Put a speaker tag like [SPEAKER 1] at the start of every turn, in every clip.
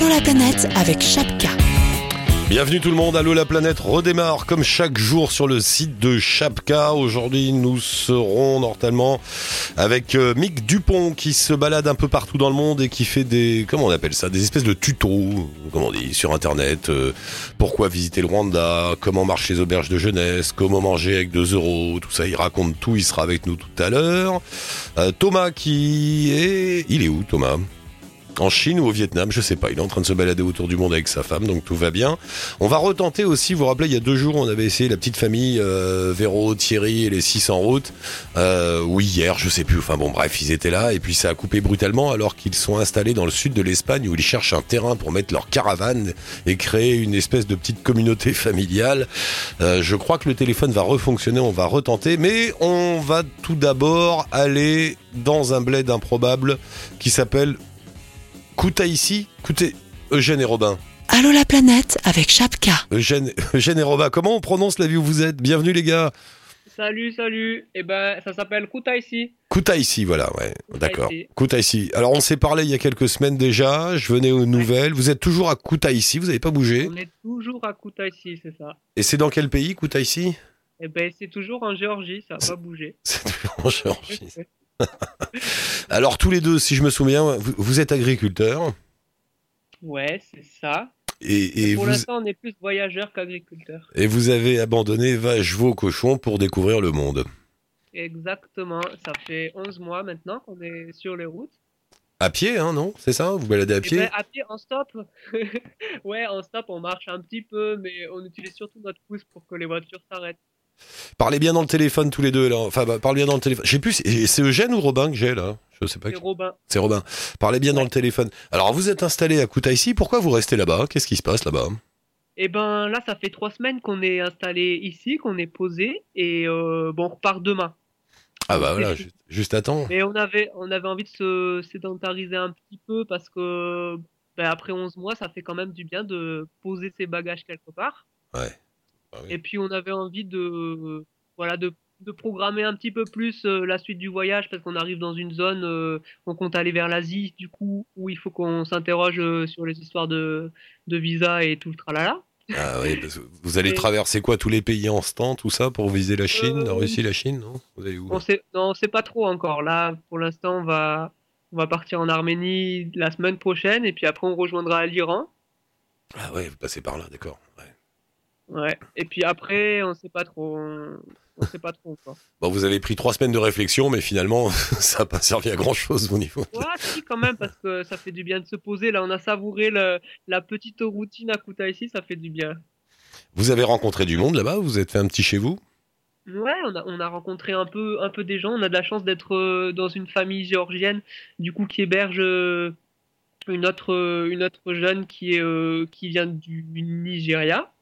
[SPEAKER 1] Allô la planète avec Chapka.
[SPEAKER 2] Bienvenue tout le monde, Allô la planète redémarre comme chaque jour sur le site de Chapka. Aujourd'hui nous serons normalement avec euh, Mick Dupont qui se balade un peu partout dans le monde et qui fait des, comment on appelle ça, des espèces de tutos, comment on dit, sur internet. euh, pourquoi visiter le Rwanda, comment marcher les auberges de jeunesse, comment manger avec 2 euros, tout ça, il raconte tout, il sera avec nous tout à l'heure. Euh, Thomas qui est... Il est où Thomas? En Chine ou au Vietnam, je sais pas. Il est en train de se balader autour du monde avec sa femme, donc tout va bien. On va retenter aussi, vous vous rappelez, il y a deux jours, on avait essayé la petite famille euh, Véro, Thierry et les six en route. Euh, ou hier, je sais plus. Enfin bon, bref, ils étaient là et puis ça a coupé brutalement alors qu'ils sont installés dans le sud de l'Espagne où ils cherchent un terrain pour mettre leur caravane et créer une espèce de petite communauté familiale. Euh, je crois que le téléphone va refonctionner, on va retenter, mais on va tout d'abord aller dans un bled improbable qui s'appelle Koutaïsi, écoutez, Eugène et Robin.
[SPEAKER 1] Allô la planète avec Chapka.
[SPEAKER 2] Eugène, Eugène et Robin, comment on prononce la vie où vous êtes? Bienvenue les gars.
[SPEAKER 3] Salut, salut. Eh ben, ça s'appelle Koutaïsi.
[SPEAKER 2] Koutaïsi, voilà, ouais, d'accord. Koutaïsi. Alors on s'est parlé il y a quelques semaines déjà, je venais aux nouvelles. Vous êtes toujours à Koutaïsi, vous n'avez pas bougé?
[SPEAKER 3] On est toujours à Koutaïsi, c'est ça.
[SPEAKER 2] Et c'est dans quel pays, Koutaïsi
[SPEAKER 3] Eh ben, c'est toujours en Géorgie, ça n'a pas bougé.
[SPEAKER 2] C'est toujours en Géorgie. Alors tous les deux, si je me souviens, vous, vous êtes agriculteurs
[SPEAKER 3] Ouais, c'est ça.
[SPEAKER 2] et, et
[SPEAKER 3] Pour
[SPEAKER 2] vous,
[SPEAKER 3] l'instant, on est plus voyageurs qu'agriculteurs.
[SPEAKER 2] et vous avez abandonné vaches, veaux, cochons pour découvrir le monde.
[SPEAKER 3] Exactement. Ça fait 11 mois maintenant qu'on est sur les routes.
[SPEAKER 2] À pied, hein, non? C'est ça? Vous baladez à
[SPEAKER 3] Eh
[SPEAKER 2] pied?
[SPEAKER 3] ben, à pied, en stop. ouais, en stop, on marche un petit peu, mais on utilise surtout notre pouce pour que les voitures s'arrêtent.
[SPEAKER 2] Parlez bien dans le téléphone tous les deux là. Enfin, bah, parlez bien dans le téléphone. Je sais plus, c'est Eugène ou Robin que j'ai là? Je sais pas.
[SPEAKER 3] C'est
[SPEAKER 2] qui-
[SPEAKER 3] Robin.
[SPEAKER 2] C'est Robin. Parlez bien dans le téléphone. Alors, vous êtes installé à Koutaïsi. Pourquoi vous restez là-bas? Qu'est-ce qui se passe là-bas?
[SPEAKER 3] Eh ben là, ça fait trois semaines qu'on est installé ici, qu'on est posé, et euh, bon, on repart demain.
[SPEAKER 2] Ah bah voilà, juste, juste à temps.
[SPEAKER 3] Mais on avait, on avait envie de se sédentariser un petit peu parce que ben, après 11 mois, ça fait quand même du bien de poser ses bagages quelque part.
[SPEAKER 2] Ouais. Ah oui.
[SPEAKER 3] Et puis on avait envie de, voilà, de, de programmer un petit peu plus euh, la suite du voyage parce qu'on arrive dans une zone, euh, on compte aller vers l'Asie, du coup, où il faut qu'on s'interroge euh, sur les histoires de, de visa et tout le tralala.
[SPEAKER 2] Ah oui, parce que vous allez
[SPEAKER 3] Et-
[SPEAKER 2] traverser quoi Tous les pays en stand, tout ça, pour viser la Chine, la
[SPEAKER 3] Euh,
[SPEAKER 2] Russie, la Chine, non? Vous allez où
[SPEAKER 3] On sait, non, on sait pas trop encore. Là, pour l'instant, on va, on va partir en Arménie la semaine prochaine et puis après on rejoindra l'Iran.
[SPEAKER 2] Ah ouais, vous passez par là, d'accord. Ouais.
[SPEAKER 3] Ouais. Et puis après, on sait pas trop. On, sait pas trop encore.
[SPEAKER 2] Bon, vous avez pris trois semaines de réflexion, mais finalement, ça n'a pas servi à grand-chose au niveau.
[SPEAKER 3] Ouais, si quand même parce que ça fait du bien de se poser. Là, on a savouré le- la petite routine à Koutaïsi, ça fait du bien.
[SPEAKER 2] Vous avez rencontré du monde là-bas? Vous êtes fait un petit chez vous?
[SPEAKER 3] Ouais, on a, on a rencontré un peu, un peu des gens. On a de la chance d'être euh, dans une famille géorgienne, du coup, qui héberge euh, une autre, euh, une autre jeune qui est, qui vient du Nigeria.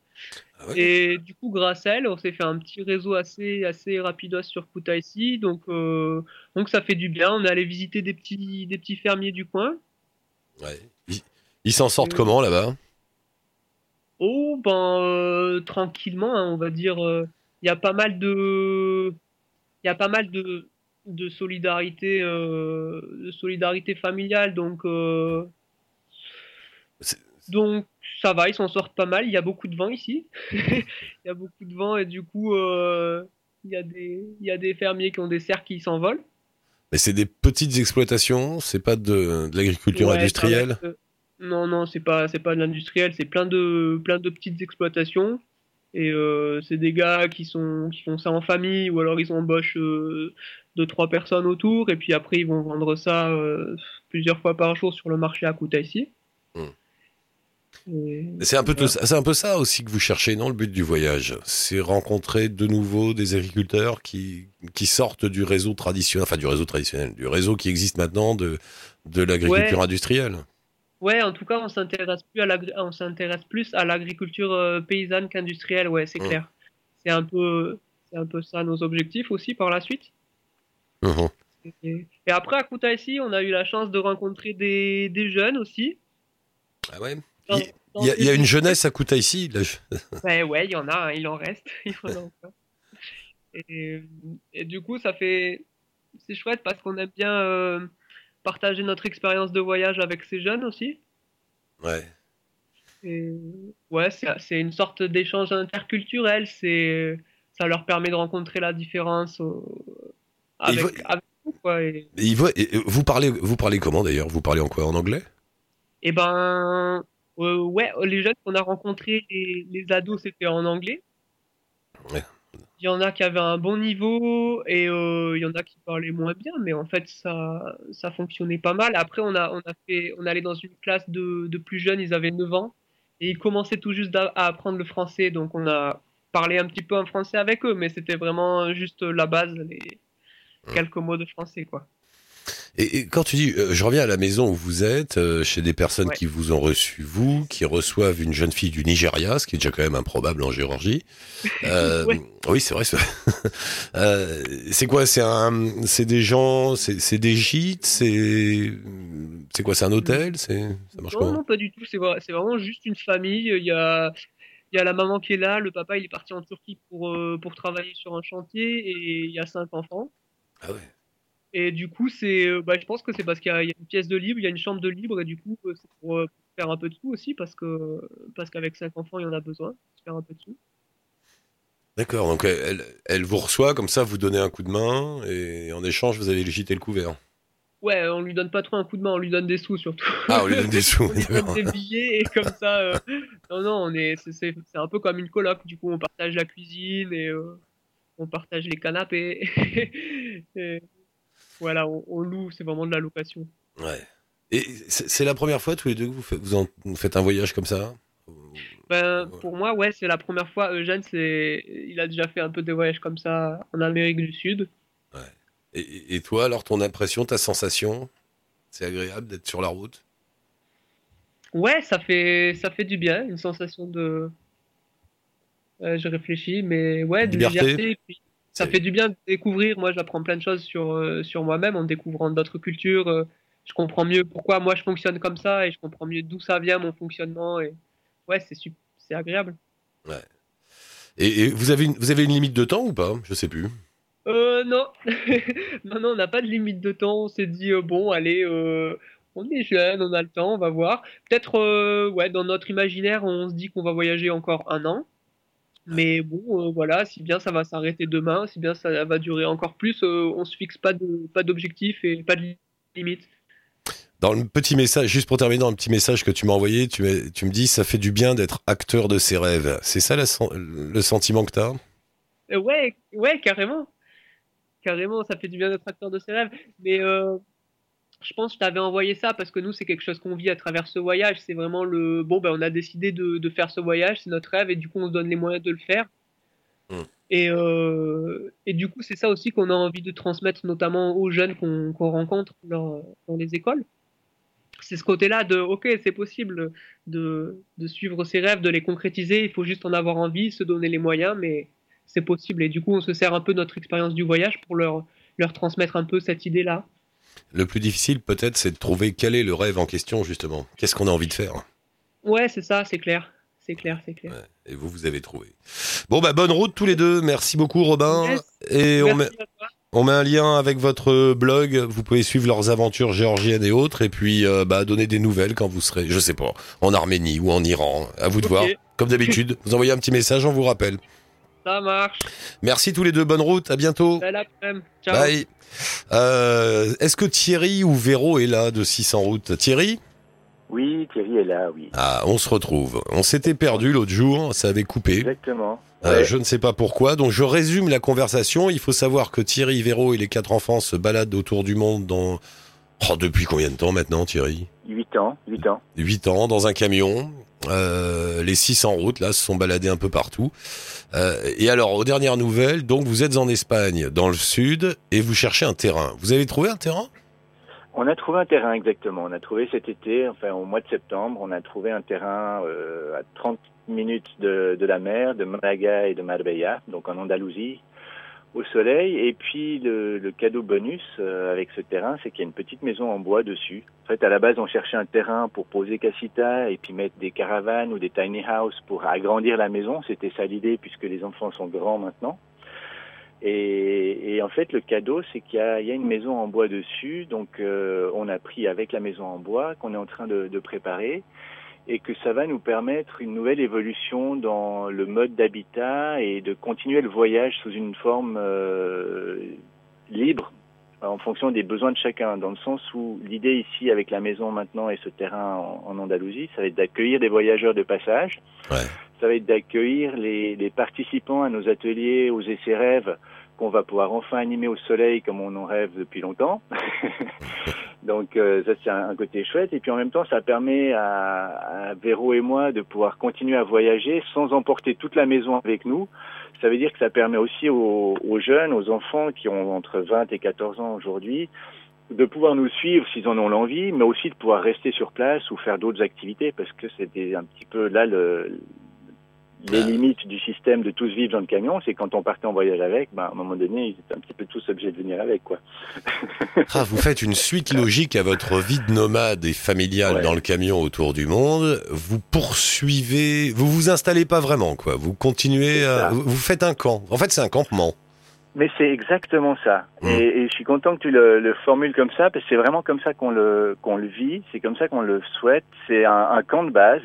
[SPEAKER 2] Ah ouais
[SPEAKER 3] Et du coup, grâce à elle, on s'est fait un petit réseau assez, assez rapidos sur Koutaïsi. Donc, euh, donc ça fait du bien. On est allé visiter des petits, des petits fermiers du coin.
[SPEAKER 2] Ouais. Ils ils s'en sortent
[SPEAKER 3] Euh,
[SPEAKER 2] comment là-bas?
[SPEAKER 3] Oh, ben, euh, tranquillement, hein, on va dire. euh, Il y a pas mal de, il y a pas mal de, de solidarité, de solidarité familiale. Donc,
[SPEAKER 2] C'est-
[SPEAKER 3] donc ça va, ils s'en sortent pas mal. Il y a beaucoup de vent ici. Il y a beaucoup de vent et du coup, euh, il y a des, il y a des fermiers qui ont des cerfs qui s'envolent.
[SPEAKER 2] Mais c'est des petites exploitations, c'est pas de, de l'agriculture
[SPEAKER 3] Ouais,
[SPEAKER 2] industrielle
[SPEAKER 3] reste- Non, non, c'est pas, c'est pas de l'industriel, c'est plein de, plein de petites exploitations. Et euh, c'est des gars qui sont, qui font ça en famille, ou alors ils embauchent euh, deux, trois personnes autour, et puis après ils vont vendre ça euh, plusieurs fois par jour sur le marché à Koutaïsi.
[SPEAKER 2] C'est un peu c'est un peu ça aussi que vous cherchez, non Le but du voyage, c'est rencontrer de nouveau des agriculteurs qui qui sortent du réseau traditionnel, enfin du réseau traditionnel, du réseau qui existe maintenant de de l'agriculture
[SPEAKER 3] Ouais.
[SPEAKER 2] industrielle?
[SPEAKER 3] Ouais, en tout cas, on s'intéresse plus à on s'intéresse plus à l'agriculture euh, paysanne qu'industrielle, ouais, c'est
[SPEAKER 2] Hmm.
[SPEAKER 3] clair. C'est un peu, c'est un peu ça nos objectifs aussi par la suite.
[SPEAKER 2] Mhm.
[SPEAKER 3] Et, et après, à Koutaïsi, on a eu la chance de rencontrer des, des jeunes aussi.
[SPEAKER 2] Ah ouais? Il y, a, y une jeunesse à Koutaïsi. là, je-
[SPEAKER 3] Ouais, ouais, il y en a, hein, il en reste. il y en a encore. Et, et du coup, ça fait. C'est chouette parce qu'on aime bien euh, partager notre expérience de voyage avec ces jeunes aussi.
[SPEAKER 2] Ouais.
[SPEAKER 3] Et, ouais, c'est une sorte d'échange interculturel. C'est, ça leur permet de rencontrer la différence avec,
[SPEAKER 2] vo-
[SPEAKER 3] avec nous, quoi. Et,
[SPEAKER 2] Et vous parlez, vous parlez comment d'ailleurs? Vous parlez en quoi En anglais?
[SPEAKER 3] Et ben, euh, ouais, les jeunes qu'on a rencontrés, les, les ados, c'était en anglais.
[SPEAKER 2] Ouais.
[SPEAKER 3] Il y en a qui avaient un bon niveau et euh, il y en a qui parlaient moins bien, mais en fait ça, ça fonctionnait pas mal. Après on a, on a fait, on allait dans une classe de, de plus jeunes, ils avaient 9 ans et ils commençaient tout juste à, à apprendre le français, donc on a parlé un petit peu en français avec eux, mais c'était vraiment juste la base, les quelques mots de français quoi.
[SPEAKER 2] Et, et quand tu dis, euh, je reviens à la maison où vous êtes, euh, chez des personnes
[SPEAKER 3] Ouais.
[SPEAKER 2] qui vous ont reçu, vous, qui reçoivent une jeune fille du Nigeria, ce qui est déjà quand même improbable en Géorgie. Euh,
[SPEAKER 3] Ouais.
[SPEAKER 2] Oui, c'est vrai. c'est- quoi C'est un, c'est des gens, c'est des gîtes, c'est, c'est quoi C'est un hôtel C'est, ça marche
[SPEAKER 3] Non, non, pas du tout. C'est vrai- c'est vraiment juste une famille. Il y a, il y a la maman qui est là. Le papa, il est parti en Turquie pour, euh, pour travailler sur un chantier et il y a cinq enfants.
[SPEAKER 2] Ah ouais.
[SPEAKER 3] Et du coup, c'est, euh, bah, je pense que c'est parce qu'il y, a il y a une pièce de libre, il y a une chambre de libre et du coup, euh, c'est pour, euh, pour faire un peu de sous aussi parce que, parce qu'avec cinq enfants, il y en a besoin de faire un peu de sous.
[SPEAKER 2] D'accord. Donc elle, elle vous reçoit comme ça, vous donnez un coup de main et en échange, vous allez le gîter le couvert.
[SPEAKER 3] Ouais, on lui donne pas trop un coup de main, on lui donne des sous surtout.
[SPEAKER 2] Ah, on lui donne des sous.
[SPEAKER 3] on lui donne des billets et comme ça, euh, non, non, on est, c'est, c'est, c'est un peu comme une coloc. Du coup, on partage la cuisine et euh, on partage les canapés. Et voilà, on, on loue, c'est vraiment de la location.
[SPEAKER 2] Ouais. Et c'est la première fois tous les deux que vous faites, vous, en- vous faites un voyage comme ça?
[SPEAKER 3] Ben,
[SPEAKER 2] Ouais.
[SPEAKER 3] pour moi, ouais, c'est la première fois. Eugène, il a déjà fait un peu de voyages comme ça en Amérique du Sud.
[SPEAKER 2] et, et toi, alors, ton impression, ta sensation C'est agréable d'être sur la route?
[SPEAKER 3] Ouais, ça fait, ça fait du bien, une sensation de. Euh, je réfléchis, mais ouais, de
[SPEAKER 2] Liberté.
[SPEAKER 3] liberté. et puis ça fait du bien de découvrir. Moi, j'apprends plein de choses sur, euh, sur moi-même en découvrant d'autres cultures. euh, je comprends mieux pourquoi moi je fonctionne comme ça et je comprends mieux d'où ça vient mon fonctionnement. Et ouais, c'est c'est agréable.
[SPEAKER 2] Et, et vous, avez une, vous avez une limite de temps ou pas? Je sais plus.
[SPEAKER 3] Euh, non, non, non, on n'a pas de limite de temps. On s'est dit, euh, bon, allez, euh, on est jeune, on a le temps, on va voir. Peut-être, ouais, dans notre imaginaire, on se dit qu'on va voyager encore un an. Mais bon, euh, voilà, si bien ça va s'arrêter demain, si bien ça va durer encore plus, euh, on se fixe pas de, pas d'objectif et pas de limite.
[SPEAKER 2] Dans le petit message, juste pour terminer, dans le petit message que tu m'as envoyé, tu, m'as- tu me dis ça fait du bien d'être acteur de ses rêves. C'est ça la le sentiment que tu as
[SPEAKER 3] Euh, ouais, ouais, carrément. Carrément, ça fait du bien d'être acteur de ses rêves. Mais euh, je pense que je t'avais envoyé ça parce que nous, c'est quelque chose qu'on vit à travers ce voyage. C'est vraiment le. Bon, ben, on a décidé de, de faire ce voyage, c'est notre rêve, et du coup, on se donne les moyens de le faire.
[SPEAKER 2] Mm.
[SPEAKER 3] Et, euh, et du coup, c'est ça aussi qu'on a envie de transmettre, notamment aux jeunes qu'on rencontre dans, dans les écoles. C'est ce côté-là de, ok, c'est possible de, de suivre ses rêves, de les concrétiser, il faut juste en avoir envie, se donner les moyens, mais c'est possible. Et du coup, on se sert un peu de notre expérience du voyage pour leur, leur transmettre un peu cette idée-là.
[SPEAKER 2] Le plus difficile, peut-être, c'est de trouver quel est le rêve en question, justement. Qu'est-ce qu'on a envie de faire
[SPEAKER 3] Ouais, c'est ça, c'est clair. C'est clair, c'est clair.
[SPEAKER 2] Ouais, Et vous, vous avez trouvé. Bon, bah, bonne route tous les deux. Merci beaucoup, Robin.
[SPEAKER 3] Yes.
[SPEAKER 2] Et on met,
[SPEAKER 3] Merci à toi.
[SPEAKER 2] on met un lien avec votre blog. Vous pouvez suivre leurs aventures géorgiennes et autres. Et puis, euh, bah, donner des nouvelles quand vous serez, je sais pas, en Arménie ou en Iran. À vous de voir. Comme d'habitude, vous envoyez un petit message, on vous rappelle.
[SPEAKER 3] Ça marche.
[SPEAKER 2] Merci tous les deux. Bonne route. À bientôt.
[SPEAKER 3] Ciao.
[SPEAKER 2] Bye. Euh, Est-ce que Thierry ou Véro est là de 600 routes Thierry?
[SPEAKER 4] Oui, Thierry est là, oui.
[SPEAKER 2] Ah, on se retrouve. On s'était perdu l'autre jour, ça avait coupé.
[SPEAKER 4] Exactement.
[SPEAKER 2] Euh,
[SPEAKER 4] Ouais.
[SPEAKER 2] je ne sais pas pourquoi. Donc je résume la conversation. Il faut savoir que Thierry, Véro et les quatre enfants se baladent autour du monde dans... Oh, depuis combien de temps maintenant, Thierry?
[SPEAKER 4] 8 ans, 8 ans.
[SPEAKER 2] 8 ans, dans un camion. Euh, les 600 routes, là, se sont baladés un peu partout. Euh, et alors, aux dernières nouvelles, donc vous êtes en Espagne, dans le sud, et vous cherchez un terrain. Vous avez trouvé un terrain?
[SPEAKER 4] On a trouvé un terrain exactement. On a trouvé cet été, enfin au mois de septembre, on a trouvé un terrain euh, à 30 minutes de, de la mer, de Malaga et de Marbella, donc en Andalousie, au soleil. Et puis le, cadeau bonus euh, avec ce terrain, c'est qu'il y a une petite maison en bois dessus. En fait, à la base, on cherchait un terrain pour poser casita et puis mettre des caravanes ou des tiny houses pour agrandir la maison. C'était ça l'idée puisque les enfants sont grands maintenant. Et, en fait, le cadeau, c'est qu'il y y a une maison en bois dessus. Donc, euh, on a pris avec la maison en bois qu'on est en train de préparer. Et que ça va nous permettre une nouvelle évolution dans le mode d'habitat et de continuer le voyage sous une forme euh, libre en fonction des besoins de chacun, dans le sens où l'idée ici avec la maison maintenant et ce terrain en, en Andalousie, ça va être d'accueillir des voyageurs de passage,
[SPEAKER 2] Ouais.
[SPEAKER 4] ça va être d'accueillir les, les participants à nos ateliers, aux essais rêves qu'on va pouvoir enfin animer au soleil comme on en rêve depuis longtemps. Donc euh, ça c'est un, côté chouette et puis en même temps ça permet à, Véro et moi de pouvoir continuer à voyager sans emporter toute la maison avec nous. Ça veut dire que ça permet aussi aux jeunes, aux enfants qui ont entre 20 et 14 ans aujourd'hui de pouvoir nous suivre s'ils en ont l'envie, mais aussi de pouvoir rester sur place ou faire d'autres activités parce que c'était un petit peu là le, les
[SPEAKER 2] Ah.
[SPEAKER 4] limites du système de tous vivre dans le camion, c'est quand on partait en voyage avec, ben, à un moment donné, ils étaient un petit peu tous obligés de venir avec, quoi.
[SPEAKER 2] Ah, vous faites une suite logique à votre vie de nomade et familiale
[SPEAKER 4] Ouais.
[SPEAKER 2] dans le camion autour du monde. Vous poursuivez, vous vous installez pas vraiment, quoi. Vous continuez, à- vous faites un camp. En fait, c'est un campement.
[SPEAKER 4] Mais c'est exactement ça.
[SPEAKER 2] Mm.
[SPEAKER 4] Et, et je suis content que tu le, le formules comme ça, parce que c'est vraiment comme ça qu'on le, qu'on le vit, c'est comme ça qu'on le souhaite. C'est un, un camp de base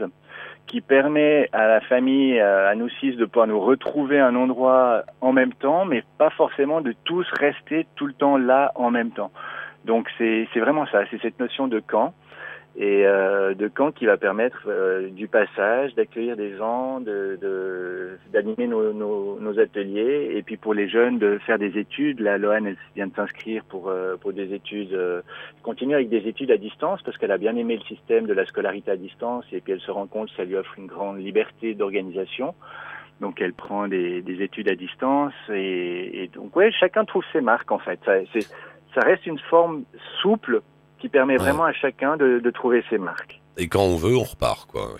[SPEAKER 4] qui permet à la famille, à nous six, de pouvoir nous retrouver un endroit en même temps, mais pas forcément de tous rester tout le temps là en même temps. Donc c'est vraiment ça, c'est cette notion de camp et euh, de camp qui va permettre euh, du passage, d'accueillir des gens, de de- d'animer nos, nos, nos ateliers et puis pour les jeunes de faire des études. Là, Loane elle vient de s'inscrire pour euh, pour des études, euh, continuer avec des études à distance parce qu'elle a bien aimé le système de la scolarité à distance et puis elle se rend compte que ça lui offre une grande liberté d'organisation. Donc elle prend des, des études à distance et, et donc ouais, chacun trouve ses marques en fait. Ça, ça reste une forme souple qui permet
[SPEAKER 2] Ouais.
[SPEAKER 4] vraiment à chacun de, de trouver ses marques.
[SPEAKER 2] Et quand on veut, on repart, quoi.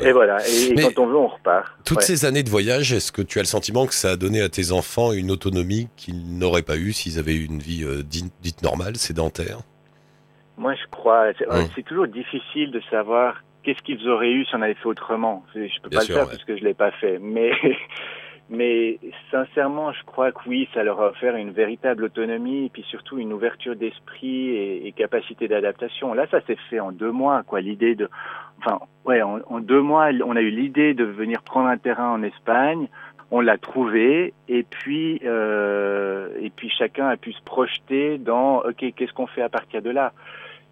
[SPEAKER 4] Et voilà. Et,
[SPEAKER 2] Mais-
[SPEAKER 4] quand on veut, on repart.
[SPEAKER 2] Toutes
[SPEAKER 4] Ouais.
[SPEAKER 2] ces années de voyage, est-ce que tu as le sentiment que ça a donné à tes enfants une autonomie qu'ils n'auraient pas eu s'ils avaient eu une vie euh, dite, dite normale, sédentaire?
[SPEAKER 4] Moi, je crois. C'est
[SPEAKER 2] Hum.
[SPEAKER 4] c'est toujours difficile de savoir qu'est-ce qu'ils auraient eu si on avait fait autrement. Je je peux
[SPEAKER 2] Bien
[SPEAKER 4] pas
[SPEAKER 2] sûr,
[SPEAKER 4] le faire
[SPEAKER 2] ouais.
[SPEAKER 4] parce que je l'ai pas fait. Mais, mais sincèrement, je crois que oui, ça leur a offert une véritable autonomie et puis surtout une ouverture d'esprit et, capacité d'adaptation. Là, ça s'est fait en deux mois, quoi. L'idée de, enfin, ouais, en, deux mois, on a eu l'idée de venir prendre un terrain en Espagne. On l'a trouvé et puis euh, et puis chacun a pu se projeter dans ok qu'est-ce qu'on fait à partir de là?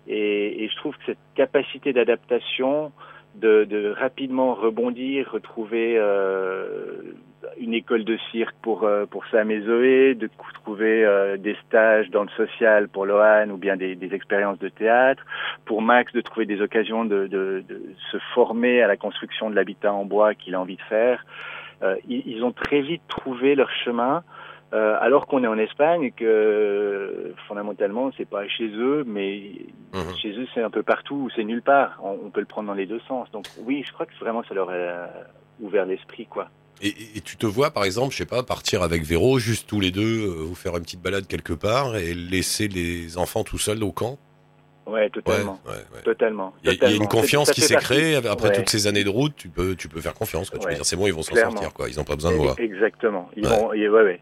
[SPEAKER 4] Et, et je trouve que cette capacité d'adaptation de, de rapidement rebondir retrouver euh, une école de cirque pour euh, pour Sam et Zoé de trouver euh, des stages dans le social pour Lohan ou bien des, des expériences de théâtre pour Max de trouver des occasions de, de, de se former à la construction de l'habitat en bois qu'il a envie de faire euh, ils, ils ont très vite trouvé leur chemin, euh, alors qu'on est en Espagne, et que fondamentalement c'est pas chez eux, mais
[SPEAKER 2] Mhm.
[SPEAKER 4] chez eux c'est un peu partout, ou c'est nulle part. On, on peut le prendre dans les deux sens. Donc oui, je crois que vraiment ça leur a ouvert l'esprit, quoi.
[SPEAKER 2] Et, et tu te vois, par exemple, je sais pas, partir avec Véro, juste tous les deux, euh, vous faire une petite balade quelque part et laisser les enfants tout seuls au camp?
[SPEAKER 4] Ouais, totalement,
[SPEAKER 2] ouais, ouais.
[SPEAKER 4] totalement.
[SPEAKER 2] Il y, a- y une confiance qui s'est créée après toutes ces années de route. Tu peux, tu peux faire confiance. Quoi. Tu peux dire c'est bon, ils vont s'en sortir. Quoi. Ils n'ont pas besoin de moi.
[SPEAKER 4] Exactement. Ils vont, ouais, ouais.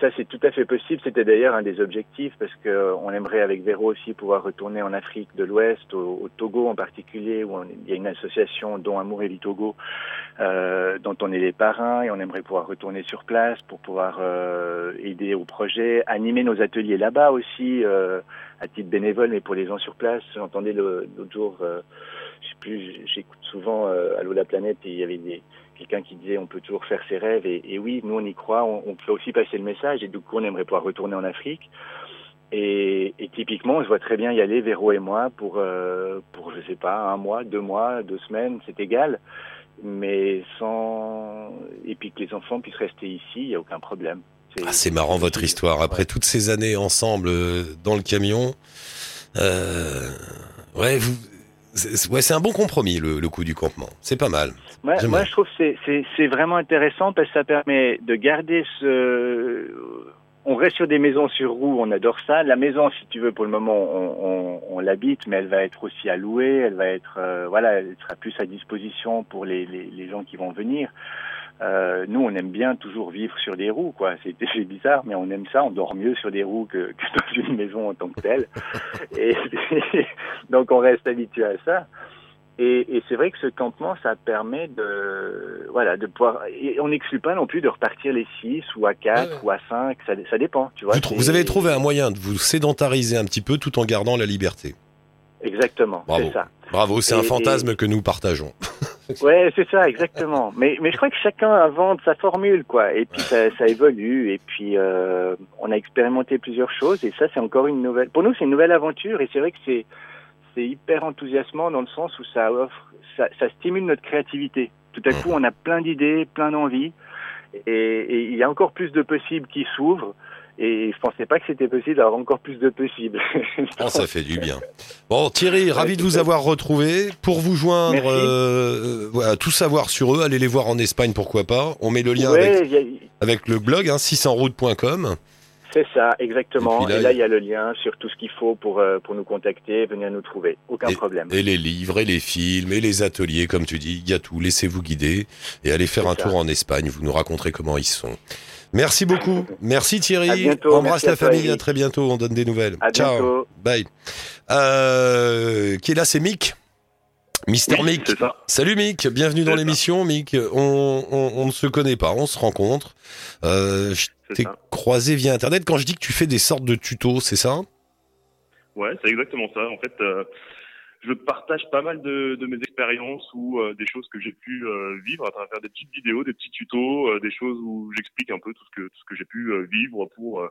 [SPEAKER 4] Ça, c'est tout à fait possible. C'était d'ailleurs un des objectifs parce que euh, on aimerait avec Véro aussi pouvoir retourner en Afrique de l'Ouest, au, Togo en particulier, où il y a une association dont Amour et du Togo, euh, dont on est les parrains et on aimerait pouvoir retourner sur place pour pouvoir euh, aider au projet, animer nos ateliers là-bas aussi euh, à titre bénévole, mais pour les gens sur place. J'entendais l'autre jour, euh, plus, j'écoute souvent euh, Allô la planète et il y avait des quelqu'un qui disait on peut toujours faire ses rêves et, et oui nous on y croit on, on fait aussi passer le message et du coup on aimerait pouvoir retourner en Afrique et, et typiquement je vois très bien y aller Véro et moi pour euh, pour je sais pas un mois deux mois deux semaines c'est égal mais sans et puis que les enfants puissent rester ici il y a aucun problème
[SPEAKER 2] Ah, c'est marrant votre histoire. Après
[SPEAKER 4] Ouais.
[SPEAKER 2] toutes ces années ensemble euh, dans le camion, euh, ouais, vous, c'est ouais, un bon compromis le, le coup du campement. C'est pas mal.
[SPEAKER 4] Moi, je trouve que c'est- vraiment intéressant parce que ça permet de garder ce. On reste sur des maisons sur roues, on adore ça. La maison, si tu veux, pour le moment, on, on, on l'habite, mais elle va être aussi à louer. Elle va être, euh, voilà, elle sera plus à disposition pour les, les, les gens qui vont venir. Euh, nous, on aime bien toujours vivre sur des roues, quoi. C'est bizarre, mais on aime ça. On dort mieux sur des roues que, que dans une maison en tant que telle. Et donc, on reste habitué à ça. Et, et c'est vrai que ce campement, ça permet de, voilà, de pouvoir. et on n'exclut pas non plus de repartir les 6 ou à 4
[SPEAKER 2] Ouais, ouais.
[SPEAKER 4] ou à 5, ça, ça dépend, tu vois.
[SPEAKER 2] Vous, avez trouvé un moyen de vous sédentariser un petit peu tout en gardant la liberté.
[SPEAKER 4] Exactement,
[SPEAKER 2] Bravo.
[SPEAKER 4] c'est ça.
[SPEAKER 2] Bravo, c'est un
[SPEAKER 4] Et-
[SPEAKER 2] fantasme que nous partageons.
[SPEAKER 4] Ouais, c'est ça, exactement. Mais, mais je crois que chacun invente sa formule, quoi. Et puis ça, ça évolue. Et puis euh, on a expérimenté plusieurs choses. Et ça, c'est encore une nouvelle. Pour nous, c'est une nouvelle aventure. Et c'est vrai que c'est c'est hyper enthousiasmant dans le sens où ça offre, ça, ça stimule notre créativité. Tout à coup, on a plein d'idées, plein d'envies. Et, et il y a encore plus de possibles qui s'ouvrent. Et je pensais pas que c'était possible d'avoir encore plus de possibles.
[SPEAKER 2] Oh, ça fait du bien. Bon, Thierry, ravi de vous avoir retrouvé. Pour vous joindre, euh, voilà, tout savoir sur eux, allez les voir en Espagne, pourquoi pas. On met le lien
[SPEAKER 4] ouais,
[SPEAKER 2] avec,
[SPEAKER 4] a-
[SPEAKER 2] avec le blog, hein, 600route.com.
[SPEAKER 4] C'est ça, exactement.
[SPEAKER 2] Et là,
[SPEAKER 4] Et là, il y a le lien sur tout ce qu'il faut pour, euh, pour nous contacter, venir nous trouver. Aucun problème.
[SPEAKER 2] Et les livres, et les films, et les ateliers, comme tu dis, il y a tout. Laissez-vous guider et allez faire un
[SPEAKER 4] ça.
[SPEAKER 2] tour en Espagne. Vous nous raconterez comment ils sont. Merci beaucoup. Merci
[SPEAKER 4] À
[SPEAKER 2] Thierry.
[SPEAKER 4] bientôt.
[SPEAKER 2] Embrasse
[SPEAKER 4] Merci
[SPEAKER 2] la
[SPEAKER 4] à toi,
[SPEAKER 2] famille. À très bientôt. On donne des nouvelles.
[SPEAKER 4] À
[SPEAKER 2] Ciao.
[SPEAKER 4] bientôt.
[SPEAKER 2] Bye. Euh, qui est là, c'est Mick. Mister
[SPEAKER 5] Oui,
[SPEAKER 2] Mick. Salut Mick, bienvenue dans l'émission Mick. On, on, on ne se connaît pas, on se rencontre. Euh, je t'ai croisé via Internet. Quand je dis que tu fais des sortes de tutos, c'est ça?
[SPEAKER 5] Ouais, c'est exactement ça. En fait, euh, je partage pas mal de, de mes expériences ou euh, des choses que j'ai pu euh, vivre à travers des petites vidéos, des petits tutos, euh, des choses où j'explique un peu tout ce que tout ce que j'ai pu euh, vivre pour euh,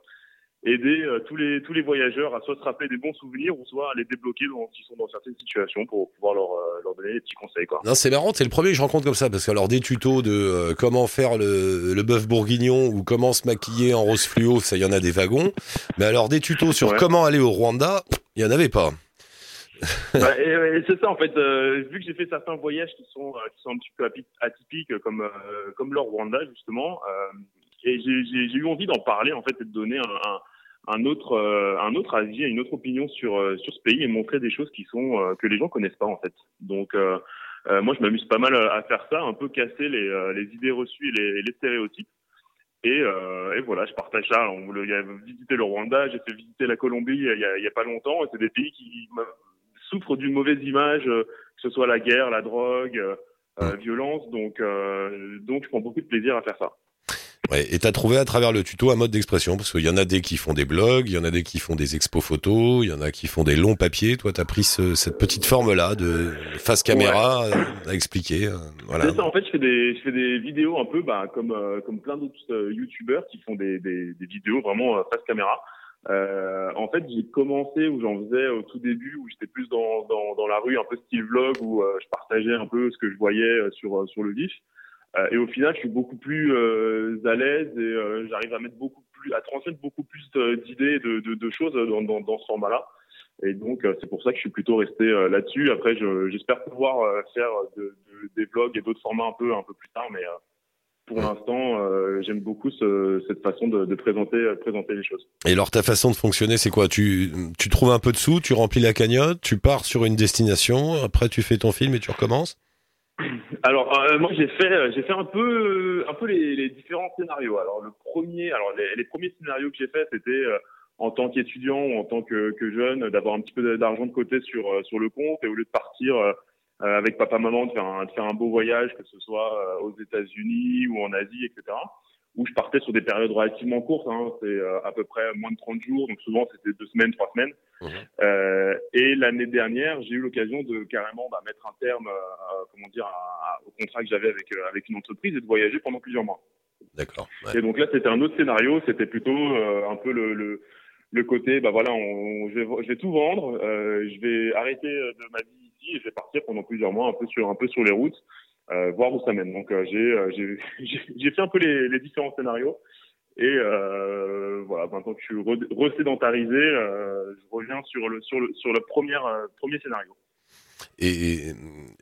[SPEAKER 5] aider euh, tous les tous les voyageurs à soit se rappeler des bons souvenirs ou soit à les débloquer dans, s'ils sont dans certaines situations pour pouvoir leur euh, leur donner des petits conseils quoi.
[SPEAKER 2] Non, c'est marrant, t'es le premier que je rencontre comme ça, parce que alors des tutos de euh, comment faire le, le bœuf bourguignon ou comment se maquiller en rose fluo, ça y en a des wagons. Mais alors des tutos sur
[SPEAKER 5] Ouais.
[SPEAKER 2] comment aller au Rwanda, il y en avait pas.
[SPEAKER 5] Bah, c'est ça en fait. euh, vu que j'ai fait certains voyages qui sont euh, qui sont un petit peu atypiques, comme euh, comme le Rwanda justement, et j'ai eu envie d'en parler en fait et de donner un, un, autre un autre avis, une autre opinion sur sur ce pays et montrer des choses qui sont que les gens connaissent pas en fait. Donc moi je m'amuse pas mal à faire ça, un peu casser les les idées reçues et les, stéréotypes. Et, et voilà, je partage ça. On voulait visité le Rwanda, j'ai fait visiter la Colombie il y a, a pas longtemps. C'est des pays qui souffrent d'une mauvaise image, euh, que ce soit la guerre, la drogue, euh, euh, violence. Donc, euh, donc, je prends beaucoup de plaisir à faire ça.
[SPEAKER 2] Ouais, et t'as trouvé à travers le tuto un mode d'expression, parce qu'il y en a des qui font des blogs, il y en a des qui font des expos photos, il y en a qui font des longs papiers. Toi, t'as pris ce- cette petite forme-là de face caméra euh, à expliquer. voilà.
[SPEAKER 5] Ça, en fait, je fais des, je fais des vidéos un peu, bah, comme, euh, comme plein d'autres youtubeurs qui font des, des, des vidéos vraiment face caméra. Euh, en fait, j'ai commencé où j'en faisais au tout début, où j'étais plus dans, dans, dans la rue, un peu style vlog, où euh, je partageais un peu ce que je voyais euh, sur, euh, sur le vif. Euh, et au final, je suis beaucoup plus euh, à l'aise et j'arrive à mettre beaucoup plus, à transmettre beaucoup plus d'idées, de, de, de choses dans, dans, dans ce format-là. Et donc, c'est pour ça que je suis plutôt resté là-dessus. Après, je- j'espère pouvoir euh, faire de, de- des vlogs et d'autres formats un peu, un peu plus tard, mais pour l'instant, euh, j'aime beaucoup ce- cette façon de, de présenter, euh, présenter les choses.
[SPEAKER 2] Et alors, ta façon de fonctionner, c'est quoi? Tu, tu trouves un peu de sous, tu remplis la cagnotte, tu pars sur une destination, après tu fais ton film et tu recommences?
[SPEAKER 5] Alors euh, moi j'ai fait j'ai fait un peu un peu les, les différents scénarios. Alors le premier alors les, les premiers scénarios que j'ai fait c'était en tant qu'étudiant ou en tant que, que jeune d'avoir un petit peu d'argent de côté sur sur le compte et au lieu de partir euh, avec papa maman de faire un de faire un beau voyage que ce soit euh, aux États-Unis ou en Asie etc. Où je partais sur des périodes relativement courtes, hein, c'est euh, à peu près moins de 30 jours, donc souvent c'était deux semaines, trois semaines. Euh, et l'année dernière, j'ai eu l'occasion de carrément bah, mettre un terme, euh, comment dire, à- à- au contrat que j'avais avec euh, avec une entreprise et de voyager pendant plusieurs mois.
[SPEAKER 2] D'accord.
[SPEAKER 5] Et donc là, c'était un autre scénario. C'était plutôt euh, un peu le, le le côté, bah voilà, on, je, vais, je vais tout vendre, euh, je vais arrêter de ma vie et je vais partir pendant plusieurs mois, un peu sur un peu sur les routes, euh, voir où ça mène. Donc euh, j'ai euh, j'ai fait un peu les, les différents scénarios. Et euh, voilà, maintenant que je suis re- resédentarisé, euh, je reviens sur le sur le sur le premier euh, premier scénario.
[SPEAKER 2] Et,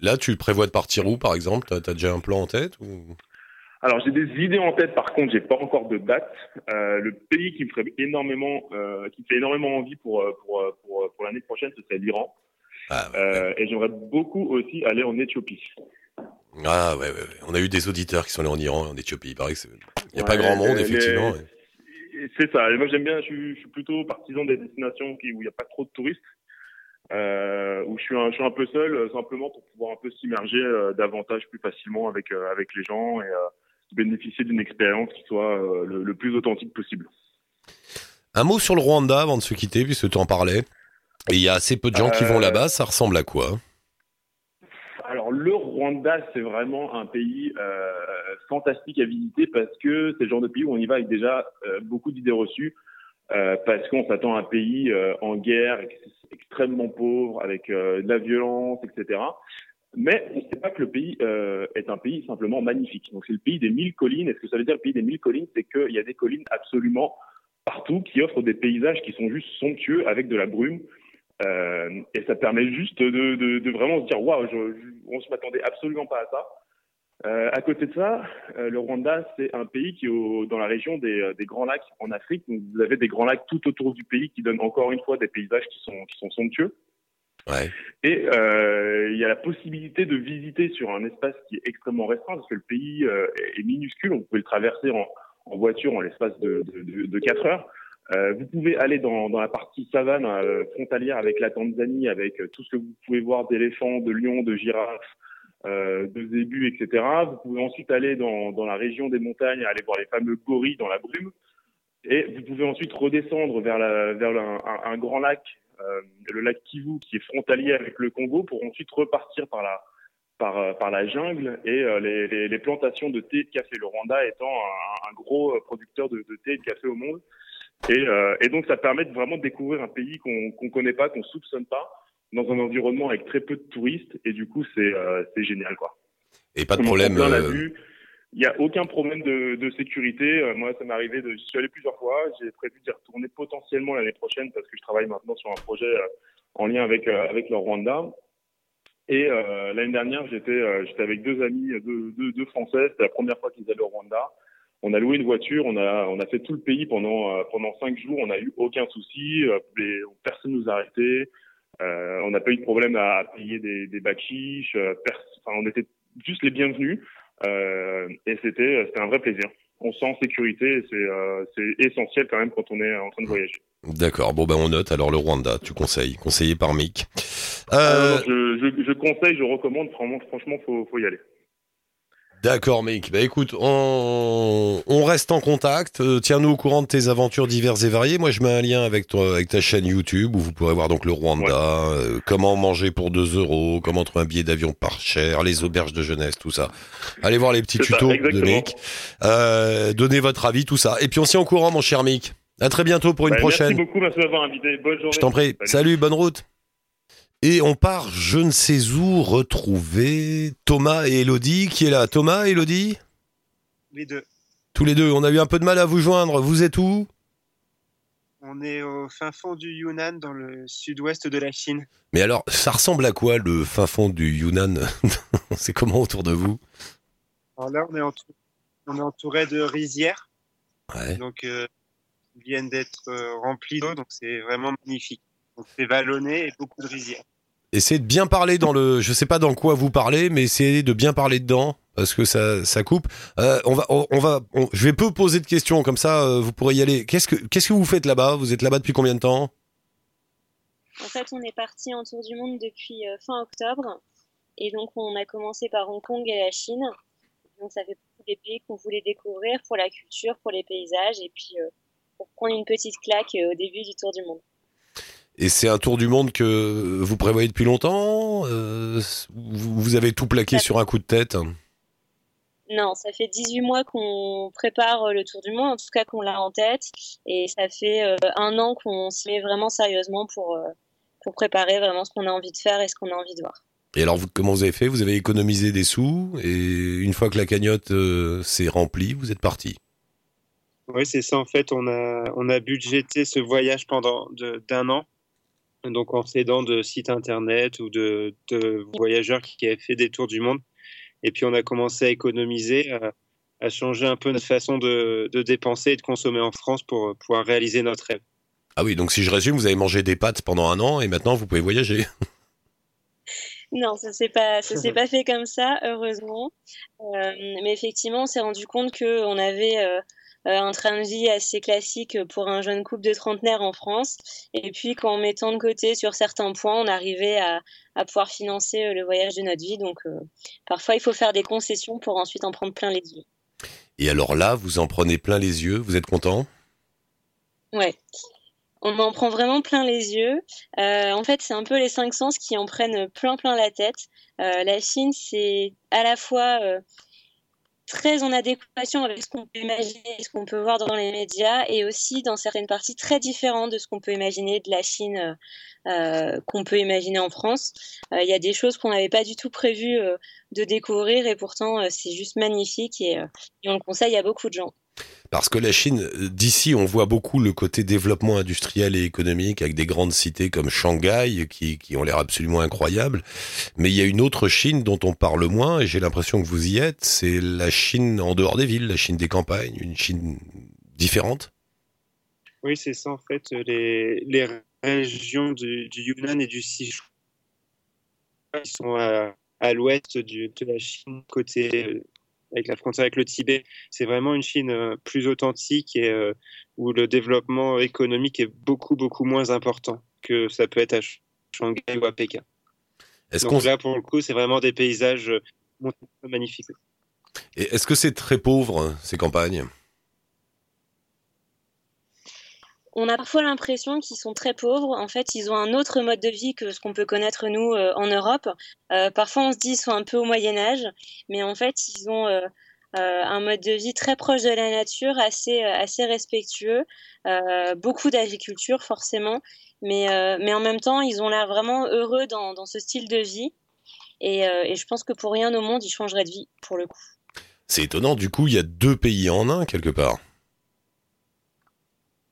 [SPEAKER 2] là, tu prévois de partir où, par exemple? T'as as déjà un plan en tête ou...
[SPEAKER 5] Alors j'ai des idées en tête, par contre j'ai pas encore de date. Le pays qui me ferait énormément, qui me fait énormément envie pour pour pour, pour l'année prochaine, ce serait l'Iran.
[SPEAKER 2] Ah, ouais,
[SPEAKER 5] Euh, et j'aimerais beaucoup aussi aller en Éthiopie.
[SPEAKER 2] Ah, ouais, ouais, ouais. On a eu des auditeurs qui sont allés en Iran et en Éthiopie. Il paraît que c'est- il n'y a pas grand monde, effectivement.
[SPEAKER 5] les- C'est ça. Et moi j'aime bien. Je suis, je suis plutôt partisan des destinations qui, où il n'y a pas trop de touristes. Euh, où je suis un, je suis un peu seul, euh, simplement pour pouvoir un peu s'immerger euh, davantage, plus facilement avec euh, avec les gens et bénéficier d'une expérience qui soit le, le, plus authentique possible.
[SPEAKER 2] Un mot sur le Rwanda avant de se quitter, puisque tu en parlais. Et il y a assez peu de gens qui vont là-bas. Ça ressemble à quoi?
[SPEAKER 5] Alors le Rwanda, c'est vraiment un pays euh, fantastique à visiter parce que c'est le genre de pays où on y va avec déjà euh, beaucoup d'idées reçues, euh, parce qu'on s'attend à un pays en guerre, extrêmement pauvre, avec de la violence, etc. Mais on ne sait pas que le pays est un pays simplement magnifique. Donc c'est le pays des mille collines. Et ce que ça veut dire le pays des mille collines, c'est qu'il y a des collines absolument partout qui offrent des paysages qui sont juste somptueux avec de la brume. Euh, et ça permet juste de, de, de vraiment se dire waouh, on se m'attendait absolument pas à ça. Euh, à côté de ça, euh, le Rwanda, c'est un pays qui est au, dans la région des, euh, des, Grands Lacs en Afrique. Donc, vous avez des Grands Lacs tout autour du pays qui donnent encore une fois des paysages qui sont, qui sont somptueux.
[SPEAKER 2] Ouais.
[SPEAKER 5] Et euh, il y a la possibilité de visiter sur un espace qui est extrêmement restreint parce que le pays est minuscule. On peut le traverser en, en voiture en l'espace de, de, de, de 4 heures. Euh, vous pouvez aller dans, dans la partie savane euh, frontalière avec la Tanzanie, avec euh, tout ce que vous pouvez voir d'éléphants, de lions, de girafes, euh, de zébus, etc. Vous pouvez ensuite aller dans, dans, la région des montagnes, aller voir les fameux gorilles dans la brume. Et vous pouvez ensuite redescendre vers, la, vers un, grand lac, le lac Kivu, qui est frontalier avec le Congo, pour ensuite repartir par la, par, par la jungle et les, les, les, plantations de thé et de café. Le Rwanda étant un, gros producteur de, thé et de café au monde. Et, euh, et, donc, ça permet de vraiment découvrir un pays qu'on qu'on connaît pas, qu'on soupçonne pas, dans un environnement avec très peu de touristes. Et du coup, c'est euh, génial, quoi.
[SPEAKER 2] Et pas de problème.
[SPEAKER 5] Euh... Il n'y a aucun problème de, de sécurité. Euh, moi, ça m'est arrivé de. Je suis allé plusieurs fois. J'ai prévu d'y retourner potentiellement l'année prochaine parce que je travaille maintenant sur un projet euh, en lien avec avec le Rwanda. Et l'année dernière, j'étais j'étais avec deux amis, deux, deux, deux Français. C'était la première fois qu'ils allaient au Rwanda on a loué une voiture, on a, on a fait tout le pays pendant, euh, pendant cinq jours, on n'a eu aucun souci, euh, les, personne nous a arrêtés, euh, on n'a pas eu de problème à, payer des, des bachiches, euh, enfin, on était juste les bienvenus et c'était, c'était un vrai plaisir. On sent en sécurité, c'est, c'est essentiel quand même quand on est en train de voyager.
[SPEAKER 2] D'accord, bon ben on note alors le Rwanda, tu conseilles, conseillé par Mick.
[SPEAKER 5] Ah, je, je, je, conseille, je recommande, franchement, franchement faut, faut y aller.
[SPEAKER 2] D'accord, mec. Bah écoute, on, on reste en contact. Euh, Tiens-nous au courant de tes aventures diverses et variées. Moi, je mets un lien avec toi, avec ta chaîne YouTube où vous pourrez voir donc le Rwanda, euh, comment manger pour 2 euros, comment trouver un billet d'avion par cher, les auberges de jeunesse, tout ça. Allez voir les petits tutos de Mick. Euh, donnez votre avis, tout ça. Et puis on s'y en courant, mon cher Mick. À très bientôt pour une bah, prochaine.
[SPEAKER 5] Merci beaucoup, merci d'avoir invité. Bonne journée.
[SPEAKER 2] Je t'en prie. Salut, bonne route. Et on part, je ne sais où, retrouver Thomas et Elodie. Qui est là? Thomas et Elodie?
[SPEAKER 6] Les deux.
[SPEAKER 2] Tous les deux. On a eu un peu de mal à vous joindre. Vous êtes où?
[SPEAKER 6] On est au fin fond du Yunnan, dans le sud-ouest de la Chine.
[SPEAKER 2] Mais alors, ça ressemble à quoi le fin fond du Yunnan? C'est comment autour de vous?
[SPEAKER 6] Alors là, on est, entouré, on est entouré de rizières.
[SPEAKER 2] Ouais.
[SPEAKER 6] Donc, euh, viennent d'être euh, remplies d'eau, donc c'est vraiment magnifique. Donc c'est vallonné et beaucoup de rizières.
[SPEAKER 2] Essayez de bien parler dans le. Je sais pas dans quoi vous parlez, mais essayez de bien parler dedans parce que ça, ça coupe. Euh, on va, on, va, je vais peu poser de questions comme ça, euh, vous pourrez y aller. Qu'est-ce que, qu'est-ce que vous faites là-bas? Vous êtes là-bas depuis combien de temps?
[SPEAKER 7] En fait, on est parti en tour du monde depuis euh, fin octobre, et donc on a commencé par Hong Kong et la Chine. Donc ça fait beaucoup des pays qu'on voulait découvrir pour la culture, pour les paysages, et puis pour prendre une petite claque au début du tour du monde.
[SPEAKER 2] Et c'est un tour du monde que vous prévoyez depuis longtemps euh, Vous avez tout plaqué sur un coup de tête?
[SPEAKER 7] Non, ça fait 18 mois qu'on prépare le tour du monde, en tout cas qu'on l'a en tête. Et ça fait euh, un an qu'on s'y met vraiment sérieusement pour, euh, pour préparer vraiment ce qu'on a envie de faire et ce qu'on a envie de voir.
[SPEAKER 2] Et alors, comment vous avez fait? Vous avez économisé des sous et une fois que la cagnotte s'est remplie, vous êtes parti
[SPEAKER 6] Oui, c'est ça. En fait, on a, on a budgété ce voyage pendant d'un an donc en s'aidant de sites internet ou de, voyageurs qui avaient fait des tours du monde. Et puis on a commencé à économiser, à, changer un peu notre façon de, dépenser et de consommer en France pour pouvoir réaliser notre rêve.
[SPEAKER 2] Ah oui, donc si je résume, vous avez mangé des pâtes pendant un an et maintenant vous pouvez voyager.
[SPEAKER 7] Non, ça s'est pas, ça s'est pas fait comme ça, heureusement. Euh, mais effectivement, on s'est rendu compte que on avait euh, un train de vie assez classique pour un jeune couple de trentenaires en France. Et puis qu'en mettant de côté sur certains points, on arrivait à, à pouvoir financer le voyage de notre vie. Donc parfois, il faut faire des concessions pour ensuite en prendre plein les yeux.
[SPEAKER 2] Et alors là, vous en prenez plein les yeux, vous êtes content?
[SPEAKER 7] Ouais. On en prend vraiment plein les yeux. Euh, en fait, c'est un peu les cinq sens qui en prennent plein plein la tête. Euh, la Chine, c'est à la fois euh, très en adéquation avec ce qu'on peut imaginer, ce qu'on peut voir dans les médias, et aussi dans certaines parties très différentes de ce qu'on peut imaginer de la Chine qu'on peut imaginer en France. Il y a des choses qu'on n'avait pas du tout prévu de découvrir, et pourtant c'est juste magnifique, et, et on le conseille à beaucoup de gens.
[SPEAKER 2] Parce que la Chine, d'ici, on voit beaucoup le côté développement industriel et économique avec des grandes cités comme Shanghai qui, ont l'air absolument incroyables. Mais il y a une autre Chine dont on parle moins et j'ai l'impression que vous y êtes. C'est la Chine en dehors des villes, la Chine des campagnes, une Chine différente.
[SPEAKER 6] Oui, c'est ça en fait. Les, régions du, Yunnan et du Sichuan sont à, à l'ouest de la Chine, côté avec la frontière avec le Tibet. C'est vraiment une Chine euh, plus authentique et euh, où le développement économique est beaucoup, beaucoup moins important que ça peut être à Shanghai ou à Pékin. Est-ce Donc là, pour le coup, c'est vraiment des paysages euh, magnifiques.
[SPEAKER 2] Et est-ce que c'est très pauvre, ces campagnes?
[SPEAKER 7] On a parfois l'impression qu'ils sont très pauvres. En fait, ils ont un autre mode de vie que ce qu'on peut connaître nous euh, en Europe. Euh, parfois, on se dit qu'ils sont un peu au Moyen Âge, mais en fait, ils ont euh, un mode de vie très proche de la nature, assez respectueux, beaucoup d'agriculture forcément, mais en même temps, ils ont l'air vraiment heureux dans, dans ce style de vie. Et, et je pense que pour rien au monde, ils changeraient de vie pour le coup.
[SPEAKER 2] C'est étonnant. Du coup, il y a deux pays en un quelque part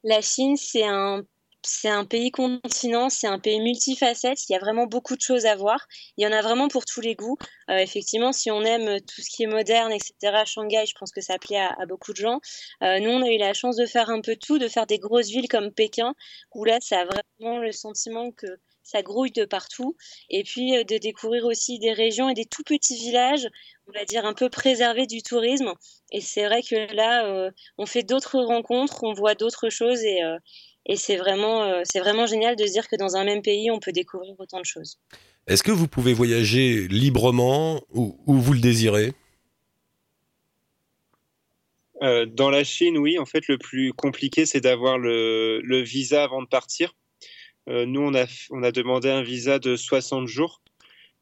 [SPEAKER 7] la Chine, c'est un c'est un pays continent, c'est un pays multifacette. Il y a vraiment beaucoup de choses à voir. Il y en a vraiment pour tous les goûts. Euh, effectivement, si on aime tout ce qui est moderne, etc., Shanghai, je pense que ça plaît à, beaucoup de gens. Euh, nous, on a eu la chance de faire un peu tout, de faire des grosses villes comme Pékin, où là, ça a vraiment le sentiment que ça grouille de partout. Et puis euh, de découvrir aussi des régions et des tout petits villages, on va dire un peu préservés du tourisme. Et c'est vrai que là, euh, on fait d'autres rencontres, on voit d'autres choses et, euh, et c'est vraiment, c'est vraiment génial de se dire que dans un même pays, on peut découvrir autant de choses.
[SPEAKER 2] Est-ce que vous pouvez voyager librement où, vous le désirez?
[SPEAKER 6] Dans la Chine, oui. En fait, le plus compliqué, c'est d'avoir le, le, visa avant de partir. Euh, nous, on a, on a demandé un visa de 60 jours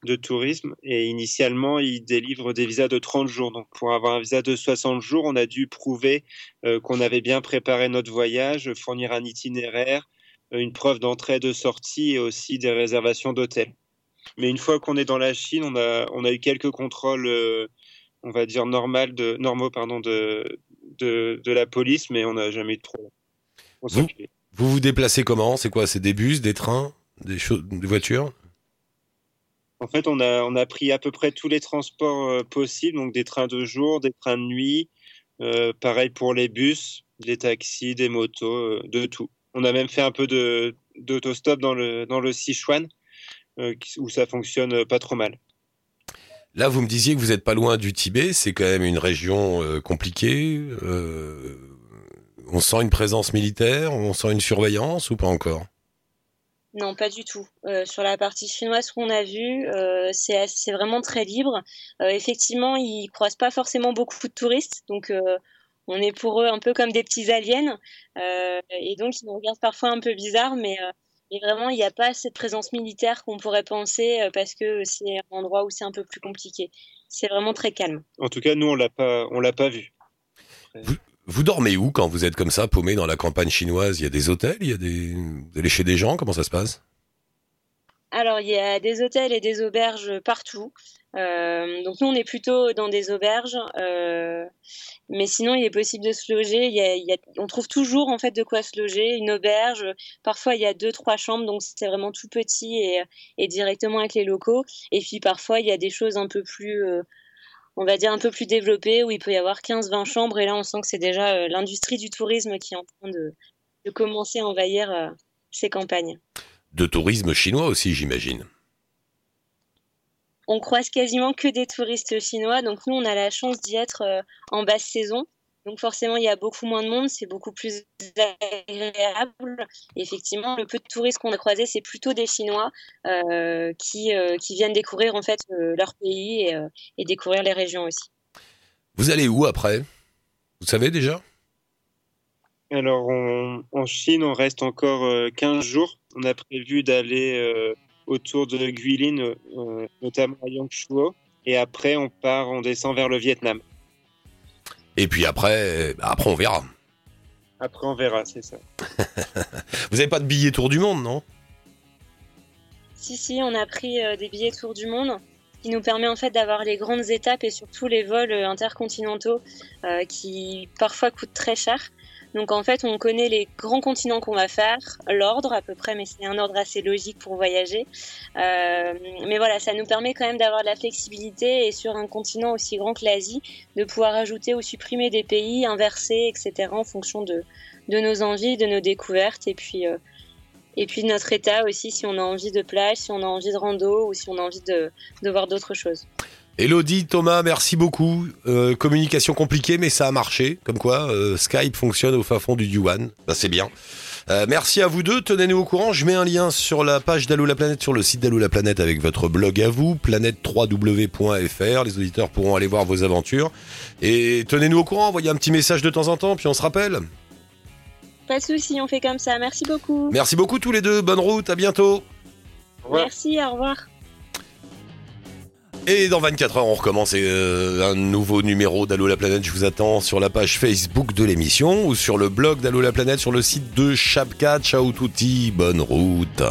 [SPEAKER 6] de tourisme et initialement, ils délivrent des visas de 30 jours. Donc, pour avoir un visa de 60 jours, on a dû prouver euh, qu'on avait bien préparé notre voyage, fournir un itinéraire, euh, une preuve d'entrée et de sortie et aussi des réservations d'hôtel. Mais une fois qu'on est dans la Chine, on a, on a eu quelques contrôles, on va dire normal de, normaux pardon, de, de, de la police, mais on n'a jamais eu de problème. On
[SPEAKER 2] vous vous déplacez comment? C'est quoi? C'est des bus, des trains, des, des voitures?
[SPEAKER 6] En fait, on a, on a pris à peu près tous les transports euh, possibles, donc des trains de jour, des trains de nuit, euh, pareil pour les bus, des taxis, des motos, euh, de tout. On a même fait un peu d'autostop dans le dans le Sichuan où ça fonctionne pas trop mal.
[SPEAKER 2] Là, vous me disiez que vous n'êtes pas loin du Tibet, c'est quand même une région compliquée on sent une présence militaire, on sent une surveillance ou pas encore?
[SPEAKER 7] Non, pas du tout. Euh, sur la partie chinoise qu'on a vue, euh, c'est vraiment très libre. Euh, effectivement, ils croisent pas forcément beaucoup de touristes, donc on est pour eux un peu comme des petits aliens, et donc ils nous regardent parfois un peu bizarre, mais, mais vraiment il n'y a pas cette présence militaire qu'on pourrait penser parce que c'est un endroit où c'est un peu plus compliqué. C'est vraiment très calme.
[SPEAKER 6] En tout cas, nous on l'a pas, on l'a pas vu.
[SPEAKER 2] Vous dormez où quand vous êtes comme ça, paumé dans la campagne chinoise? Il y a des hôtels? Il y a des... Vous allez chez des gens? Comment ça se passe?
[SPEAKER 7] Alors, il y a des hôtels et des auberges partout. Euh, donc nous, on est plutôt dans des auberges, euh, mais sinon, il est possible de se loger. Il y a, il y a, on trouve toujours en fait de quoi se loger. Une auberge, parfois il y a deux, trois chambres, donc c'est vraiment tout petit et, et, directement avec les locaux. Et puis parfois, il y a des choses un peu plus euh, on va dire, un peu plus développé, où il peut y avoir 15-20 chambres. Et là, on sent que c'est déjà euh, l'industrie du tourisme qui est en train de, commencer à envahir euh, ces campagnes.
[SPEAKER 2] De tourisme chinois aussi, j'imagine.
[SPEAKER 7] On croise quasiment que des touristes chinois. Donc nous, on a la chance d'y être euh, en basse saison. Donc forcément, il y a beaucoup moins de monde, c'est beaucoup plus agréable. effectivement, le peu de touristes qu'on a croisés, c'est plutôt des Chinois qui, qui viennent découvrir en fait leur pays et, et découvrir les régions aussi.
[SPEAKER 2] Vous allez où après? Vous savez déjà?
[SPEAKER 6] Alors, en Chine, on reste encore 15 jours. On a prévu d'aller autour de Guilin, notamment à Yangshuo. Et après, on part, on descend vers le Vietnam.
[SPEAKER 2] Et puis après, bah, après on verra.
[SPEAKER 6] Après, on verra, c'est ça.
[SPEAKER 2] Vous n'avez pas de billets tour du monde, non?
[SPEAKER 7] Si, si, on a pris euh, des billets tour du monde qui nous permet en fait d'avoir les grandes étapes et surtout les vols euh, intercontinentaux euh, qui parfois coûtent très cher. Donc en fait, on connaît les grands continents qu'on va faire, l'ordre à peu près, mais c'est un ordre assez logique pour voyager. Euh, mais voilà, ça nous permet quand même d'avoir de la flexibilité et sur un continent aussi grand que l'Asie, de pouvoir ajouter ou supprimer des pays, inverser, etc. en fonction de, nos envies, de nos découvertes et puis euh, et puis notre état aussi, si on a envie de plage, si on a envie de rando ou si on a envie de voir d'autres choses.
[SPEAKER 2] Elodie, Thomas, merci beaucoup. Euh, communication compliquée, mais ça a marché. Comme quoi, euh, Skype fonctionne au fin fond du Yuan. Bah, c'est bien. Euh, merci à vous deux. Tenez-nous au courant. Je mets un lien sur la page d'Allo la planète, sur le site d'Allo la planète avec votre blog à vous, planète3w.fr. Les auditeurs pourront aller voir vos aventures. Et tenez-nous au courant. Envoyez un petit message de temps en temps, puis on se rappelle.
[SPEAKER 7] Pas de souci, on fait comme ça. Merci beaucoup.
[SPEAKER 2] Merci beaucoup tous les deux. Bonne route. À bientôt.
[SPEAKER 7] Merci. Au revoir.
[SPEAKER 2] Et dans 24 heures, on recommence euh, un nouveau numéro d'Allo la planète. Je vous attends sur la page Facebook de l'émission ou sur le blog d'Allo la planète sur le site de Chapka. Ciao touti, bonne route.